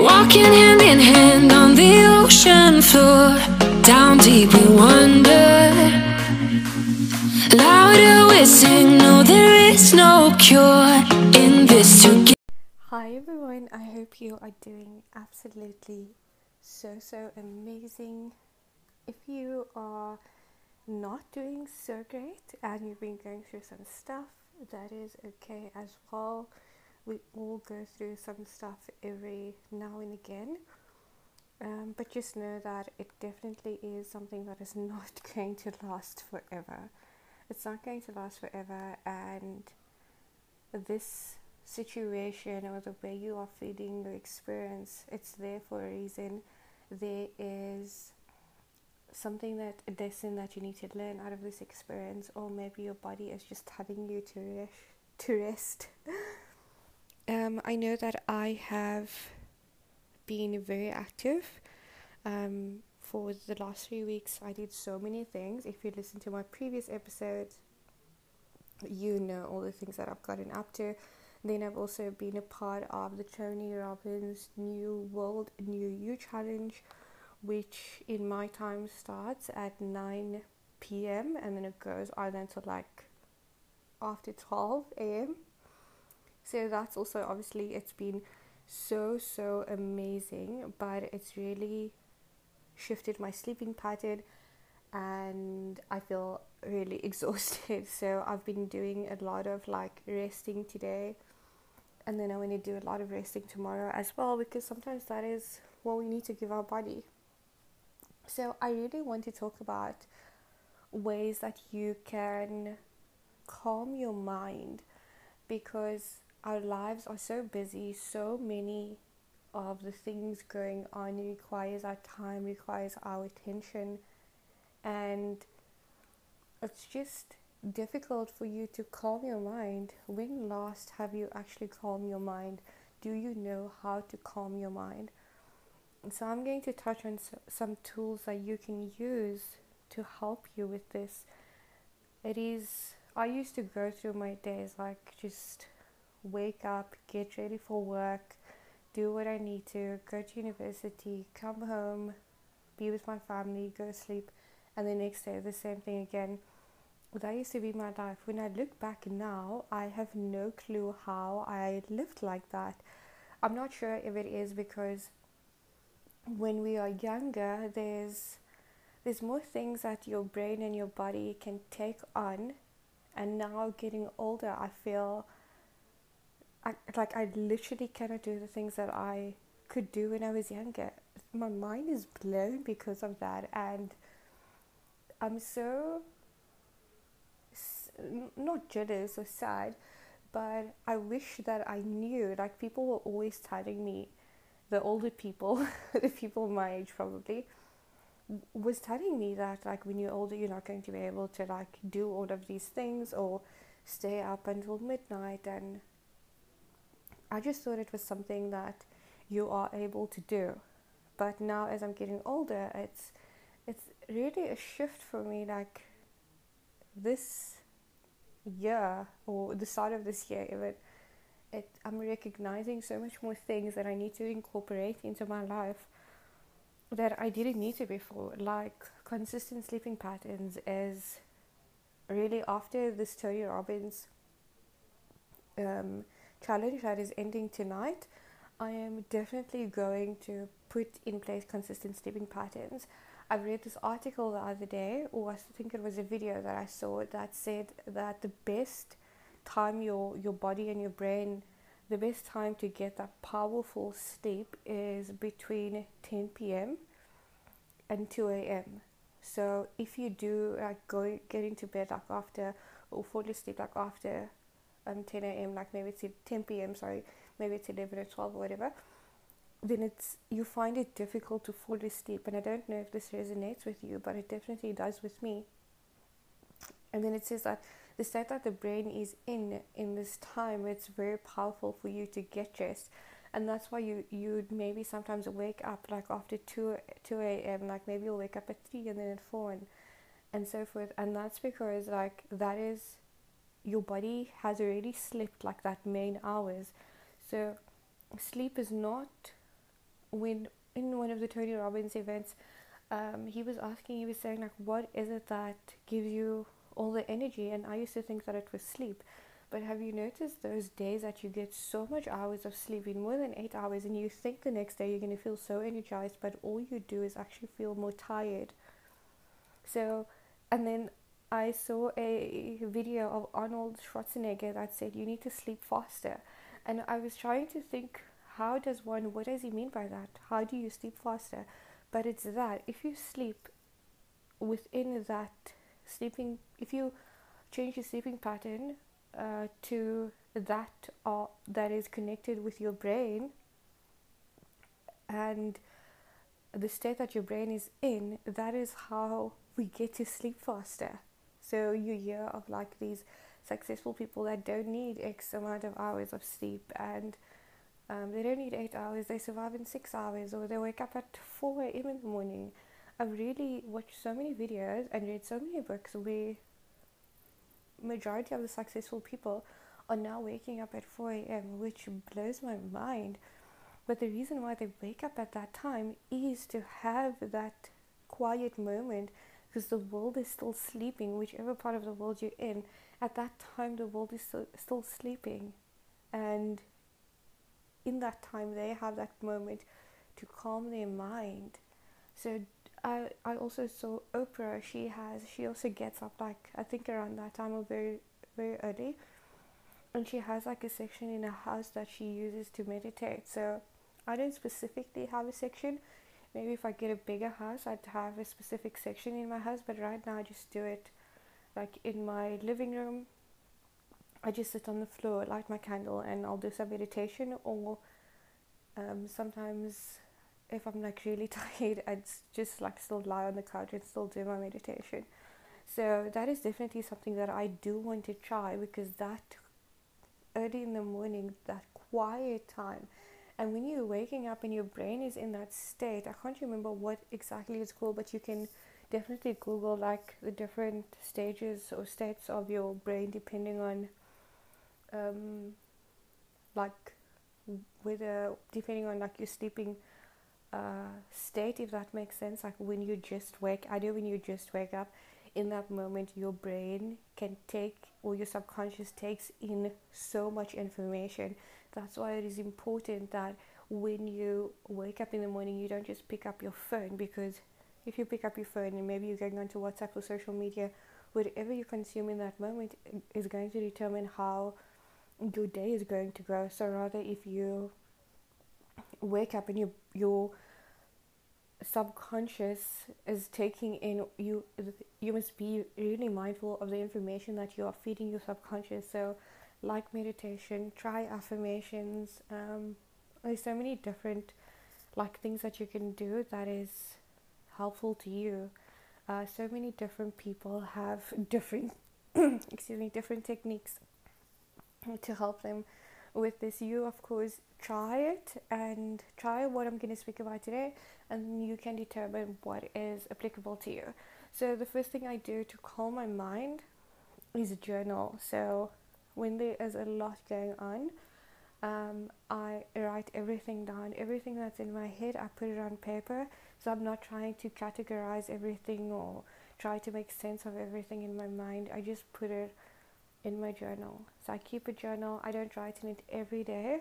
Walking hand in hand on the ocean floor. Down deep we wander. Louder we sing, no, there is no cure in this together. Hi everyone, I hope you are doing absolutely so so amazing. If you are not doing so great and you've been going through some stuff, that is okay as well. We all go through some stuff every now and again. Um, but just know that it definitely is something that is not going to last forever. It's not going to last forever, and this situation or the way you are feeling your experience, it's there for a reason. There is something that a lesson that you need to learn out of this experience, or maybe your body is just telling you to rest. To rest. um, I know that I have been very active. Um, for the last three weeks, I did so many things. If you listen to my previous episodes, you know all the things that I've gotten up to. Then I've also been a part of the Tony Robbins New World New You Challenge, which in my time starts at 9 p.m. and then it goes on until like after 12 a.m. So that's also obviously it's been so so amazing, but it's really shifted my sleeping pattern and I feel really exhausted. So I've been doing a lot of like resting today and then I want to do a lot of resting tomorrow as well because sometimes that is what we need to give our body. So I really want to talk about ways that you can calm your mind because our lives are so busy, so many of the things going on requires our time, requires our attention, and it's just difficult for you to calm your mind. When last have you actually calmed your mind? Do you know how to calm your mind? So, I'm going to touch on some tools that you can use to help you with this. It is, I used to go through my days like just wake up, get ready for work, do what I need to, go to university, come home, be with my family, go to sleep, and the next day the same thing again. That used to be my life. When I look back now, I have no clue how I lived like that. I'm not sure if it is because when we are younger, there's there's more things that your brain and your body can take on, and now getting older, I feel I, like I literally cannot do the things that I could do when I was younger. My mind is blown because of that, and I'm so not jealous or sad, but I wish that I knew. Like people were always telling me, the older people, the people my age probably, was telling me that like when you're older, you're not going to be able to like do all of these things or stay up until midnight and I just thought it was something that you are able to do. But now as I'm getting older, it's it's really a shift for me like this year or the start of this year even it I'm recognizing so much more things that I need to incorporate into my life that I didn't need to before like consistent sleeping patterns is really after this Tony Robbins um, challenge that is ending tonight, I am definitely going to put in place consistent sleeping patterns. I read this article the other day, or I think it was a video that I saw that said that the best time your your body and your brain, the best time to get that powerful sleep is between 10 p.m. and 2 a.m. So if you do like go get into bed like after or fall asleep like after um, 10 a.m., like maybe it's 10 p.m., sorry, maybe it's 11 or 12 or whatever, then it's you find it difficult to fall asleep. And I don't know if this resonates with you, but it definitely does with me. And then it says that the state that the brain is in in this time, it's very powerful for you to get rest. And that's why you you maybe sometimes wake up like after 2 2 a.m. like maybe you'll wake up at 3 and then at 4 and, and so forth and that's because like that is your body has already slept like that main hours. So sleep is not when in one of the Tony Robbins events, um, he was asking, he was saying like, what is it that gives you all the energy? And I used to think that it was sleep. But have you noticed those days that you get so much hours of sleeping, more than eight hours, and you think the next day you're going to feel so energized, but all you do is actually feel more tired? So, and then I saw a video of Arnold Schwarzenegger that said you need to sleep faster. And I was trying to think, how does one, what does he mean by that? How do you sleep faster? But it's that if you sleep within that sleeping, if you change your sleeping pattern uh, to that uh, that is connected with your brain and the state that your brain is in, that is how we get to sleep faster. So you hear of like these successful people that don't need X amount of hours of sleep and um, they don't need eight hours, they survive in six hours, or they wake up at 4 a.m. in the morning. I've really watched so many videos and read so many books where majority of the successful people are now waking up at 4 a.m., which blows my mind. But the reason why they wake up at that time is to have that quiet moment because the world is still sleeping, whichever part of the world you're in. At that time, the world is still, still sleeping. And in that time they have that moment to calm their mind so I, I also saw Oprah she has she also gets up like I think around that time or very very early and she has like a section in her house that she uses to meditate so I don't specifically have a section maybe if I get a bigger house I'd have a specific section in my house but right now I just do it like in my living room I just sit on the floor, light my candle, and I'll do some meditation. Or um, sometimes, if I'm like really tired, I'd just like still lie on the couch and still do my meditation. So that is definitely something that I do want to try because that early in the morning, that quiet time, and when you're waking up and your brain is in that state, I can't remember what exactly it's called, but you can definitely Google like the different stages or states of your brain depending on um, like whether depending on like your sleeping uh, state if that makes sense. Like when you just wake i do when you just wake up in that moment your brain can take or your subconscious takes in so much information that's why it is important that when you wake up in the morning you don't just pick up your phone because if you pick up your phone and maybe you're going onto whatsapp or social media whatever you consume in that moment is going to determine how your day is going to go. So rather, if you wake up and you your subconscious is taking in you you must be really mindful of the information that you are feeding your subconscious so like meditation try affirmations um, there's so many different like things that you can do that is helpful to you uh, so many different people have different excuse me different techniques to help them with this. You, of course, try it and try what I'm going to speak about today, and you can determine what is applicable to you. So, the first thing I do to calm my mind is a journal. So, when there is a lot going on, um, I write everything down, everything that's in my head, I put it on paper. So, I'm not trying to categorize everything or try to make sense of everything in my mind. I just put it in my journal. So I keep a journal. I don't write in it every day.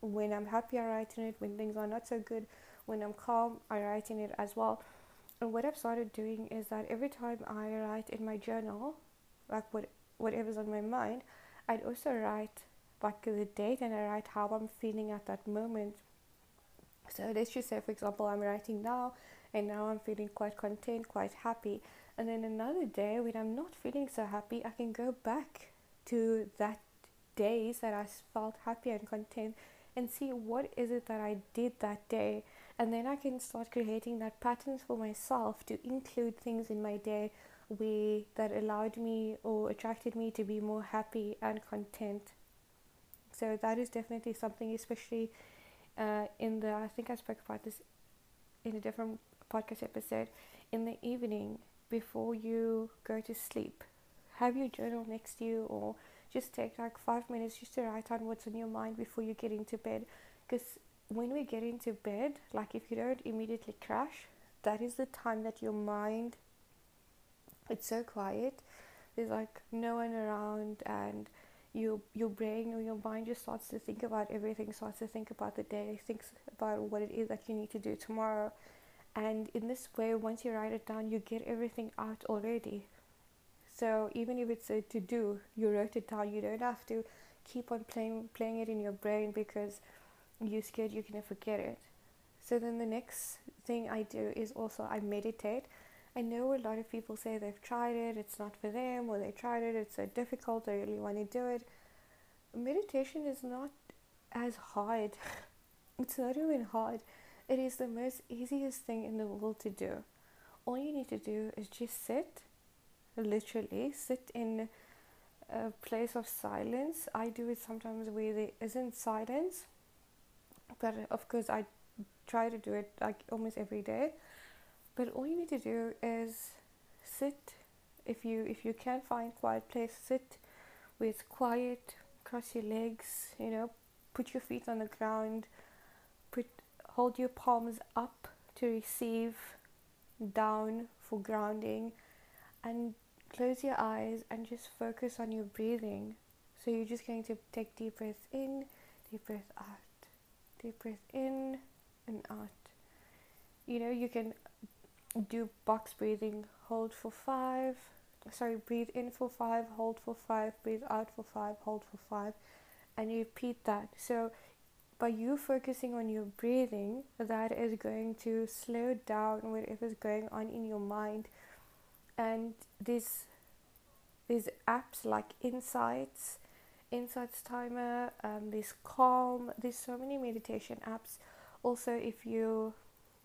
When I'm happy, I write in it. When things are not so good, when I'm calm, I write in it as well. And what I've started doing is that every time I write in my journal, like what whatever's on my mind, I'd also write like the date and I write how I'm feeling at that moment. So let's just say, for example, I'm writing now, and now I'm feeling quite content, quite happy. And then another day when I'm not feeling so happy, I can go back to that days that I felt happy and content and see what is it that I did that day. And then I can start creating that patterns for myself to include things in my day where that allowed me or attracted me to be more happy and content. So that is definitely something, especially uh, in the I think I spoke about this in a different podcast episode in the evening before you go to sleep. Have your journal next to you, or just take like five minutes just to write down what's on your mind before you get into bed. Because when we get into bed, like if you don't immediately crash, that is the time that your mind it's so quiet. There's like no one around and you your brain or your mind just starts to think about everything, starts to think about the day, thinks about what it is that you need to do tomorrow. And in this way, once you write it down, you get everything out already. So even if it's a to do, you wrote it down. You don't have to keep on playing playing it in your brain because you're scared you're gonna forget it. So then the next thing I do is also I meditate. I know a lot of people say they've tried it, it's not for them, or they tried it, it's so difficult, they really want to do it. Meditation is not as hard. it's not even hard. It is the most easiest thing in the world to do. All you need to do is just sit, literally, sit in a place of silence. I do it sometimes where there isn't silence, but of course, I try to do it like almost every day but all you need to do is sit. If you if you can find quiet place sit with quiet cross your legs you know put your feet on the ground put hold your palms up to receive down for grounding and close your eyes and just focus on your breathing. So you're just going to take deep breaths in deep breath out deep breath in and out. You know you can do box breathing hold for five sorry breathe in for five hold for five breathe out for five hold for five and you repeat that. So by you focusing on your breathing that is going to slow down whatever's going on in your mind. And these these apps like insights insights timer um, this calm there's so many meditation apps. Also if you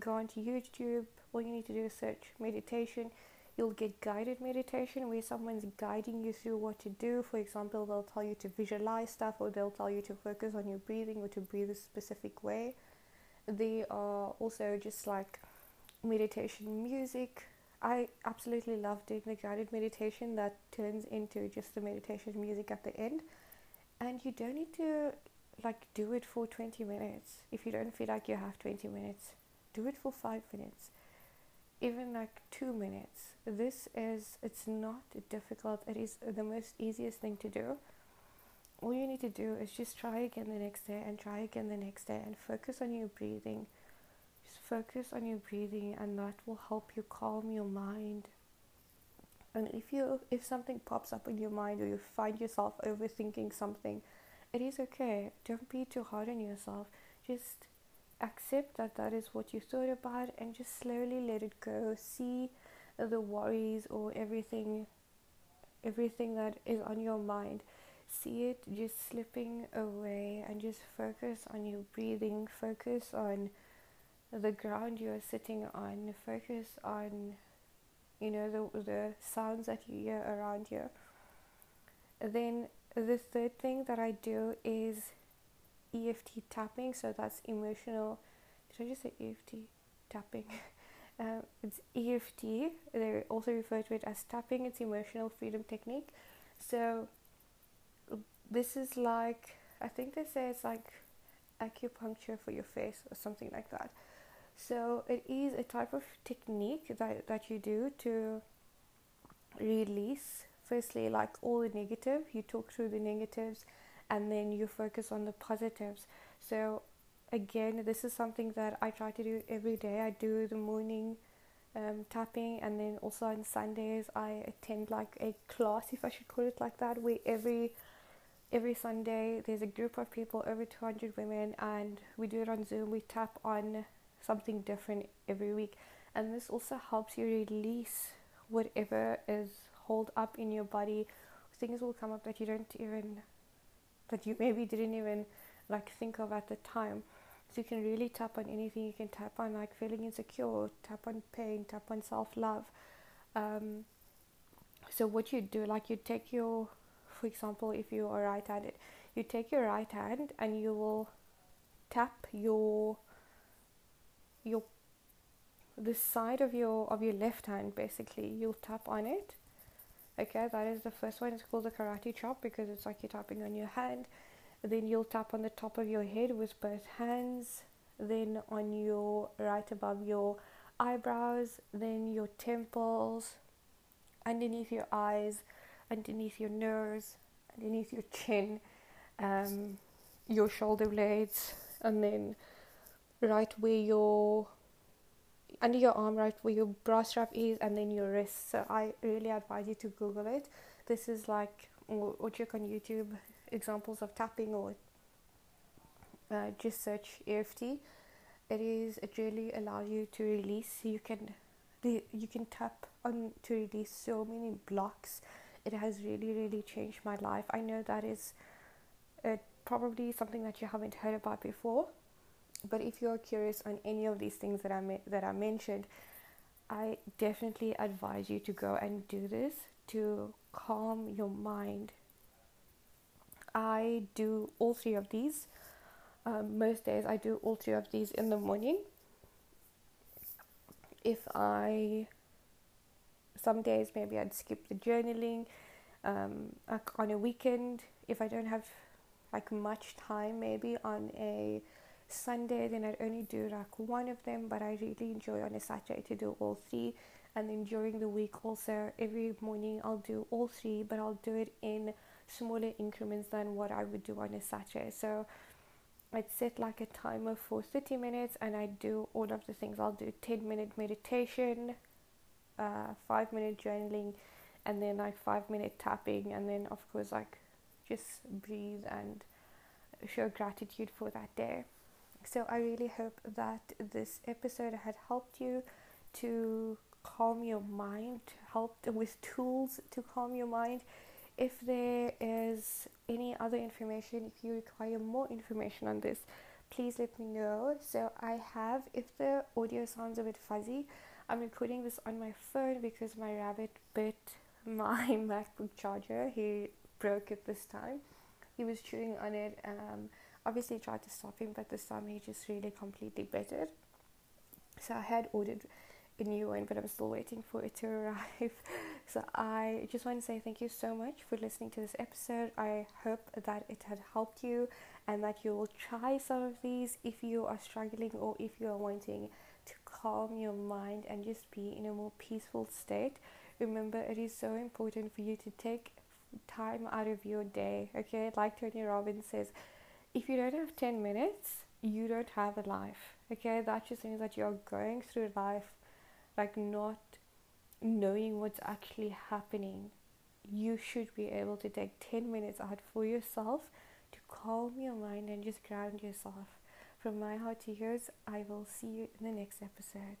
go onto youtube all you need to do is search meditation. You'll get guided meditation where someone's guiding you through what to do. For example they'll tell you to visualize stuff or they'll tell you to focus on your breathing or to breathe a specific way. There are also just like meditation music. I absolutely love doing the guided meditation that turns into just the meditation music at the end. And you don't need to like do it for 20 minutes. If you don't feel like you have 20 minutes do it for 5 minutes even like two minutes. This is, it's not difficult, it is the most easiest thing to do. All you need to do is just try again the next day and try again the next day and focus on your breathing. Just focus on your breathing, and that will help you calm your mind. And if you if something pops up in your mind or you find yourself overthinking something, it is okay. Don't be too hard on yourself. Just accept that that is what you thought about and just slowly let it go. See the worries or everything everything that is on your mind. See it just slipping away and just focus on your breathing. Focus on the ground you are sitting on. Focus on you know the the sounds that you hear around you. Then the third thing that I do is EFT tapping, so that's emotional. Did I just say EFT tapping? um, it's EFT. They also refer to it as tapping. It's emotional freedom technique. So this is like I think they say it's like acupuncture for your face or something like that. So it is a type of technique that that you do to release firstly like all the negative. You talk through the negatives and then you focus on the positives. So, again, this is something that I try to do every day. I do the morning um, tapping, and then also on Sundays, I attend like a class, if I should call it like that, where every every Sunday there's a group of people, over 200 women, and we do it on Zoom. We tap on something different every week, and this also helps you release whatever is hold up in your body. Things will come up that you don't even that you maybe didn't even like think of at the time. So you can really tap on anything. You can tap on like feeling insecure, tap on pain, tap on self love. Um, so what you do, like you take your, for example, if you are right-handed, you take your right hand and you will tap your your the side of your of your left hand basically you'll tap on it Okay, that is the first one. It's called the karate chop because it's like you're tapping on your hand. then you'll tap on the top of your head with both hands, then on your right above your eyebrows, then your temples, underneath your eyes, underneath your nose, underneath your chin, um, your shoulder blades, and then right where your under your arm, right where your bra strap is, and then your wrist. So I really advise you to Google it. This is like or, or check on YouTube examples of tapping or uh, just search EFT. It is it really allows you to release. You can you can tap on to release so many blocks. It has really really changed my life. I know that is uh, probably something that you haven't heard about before, but if you're curious on any of these things that I me- that I mentioned, I definitely advise you to go and do this to calm your mind. I do all three of these. Um, most days I do all three of these in the morning. If I, some days maybe I'd skip the journaling. Um, on a weekend, if I don't have like much time, maybe on a Sunday, then I'd only do like one of them. But I really enjoy on a Saturday to do all three. And then during the week also every morning I'll do all three but I'll do it in smaller increments than what I would do on a Saturday. So I'd set like a timer for 30 minutes and I do all of the things. I'll do 10 minute meditation uh, 5 minute journaling and then like 5 minute tapping and then of course like just breathe and show gratitude for that day so I really hope that this episode had helped you to calm your mind, help with tools to calm your mind. If there is any other information, if you require more information on this, please let me know. So I have, if the audio sounds a bit fuzzy, I'm recording this on my phone because my rabbit bit my MacBook charger. He broke it this time. He was chewing on it. Um, obviously tried to stop him, but this time he just really completely bit it. So I had ordered a new one, but I'm still waiting for it to arrive. So I just want to say thank you so much for listening to this episode. I hope that it had helped you and that you will try some of these if you are struggling or if you are wanting to calm your mind and just be in a more peaceful state. Remember, it is so important for you to take time out of your day. Okay, like Tony Robbins says, if you don't have 10 minutes, you don't have a life. Okay, that just means that you're going through life like not knowing what's actually happening, you should be able to take 10 minutes out for yourself to calm your mind and just ground yourself. From my heart to yours, I will see you in the next episode.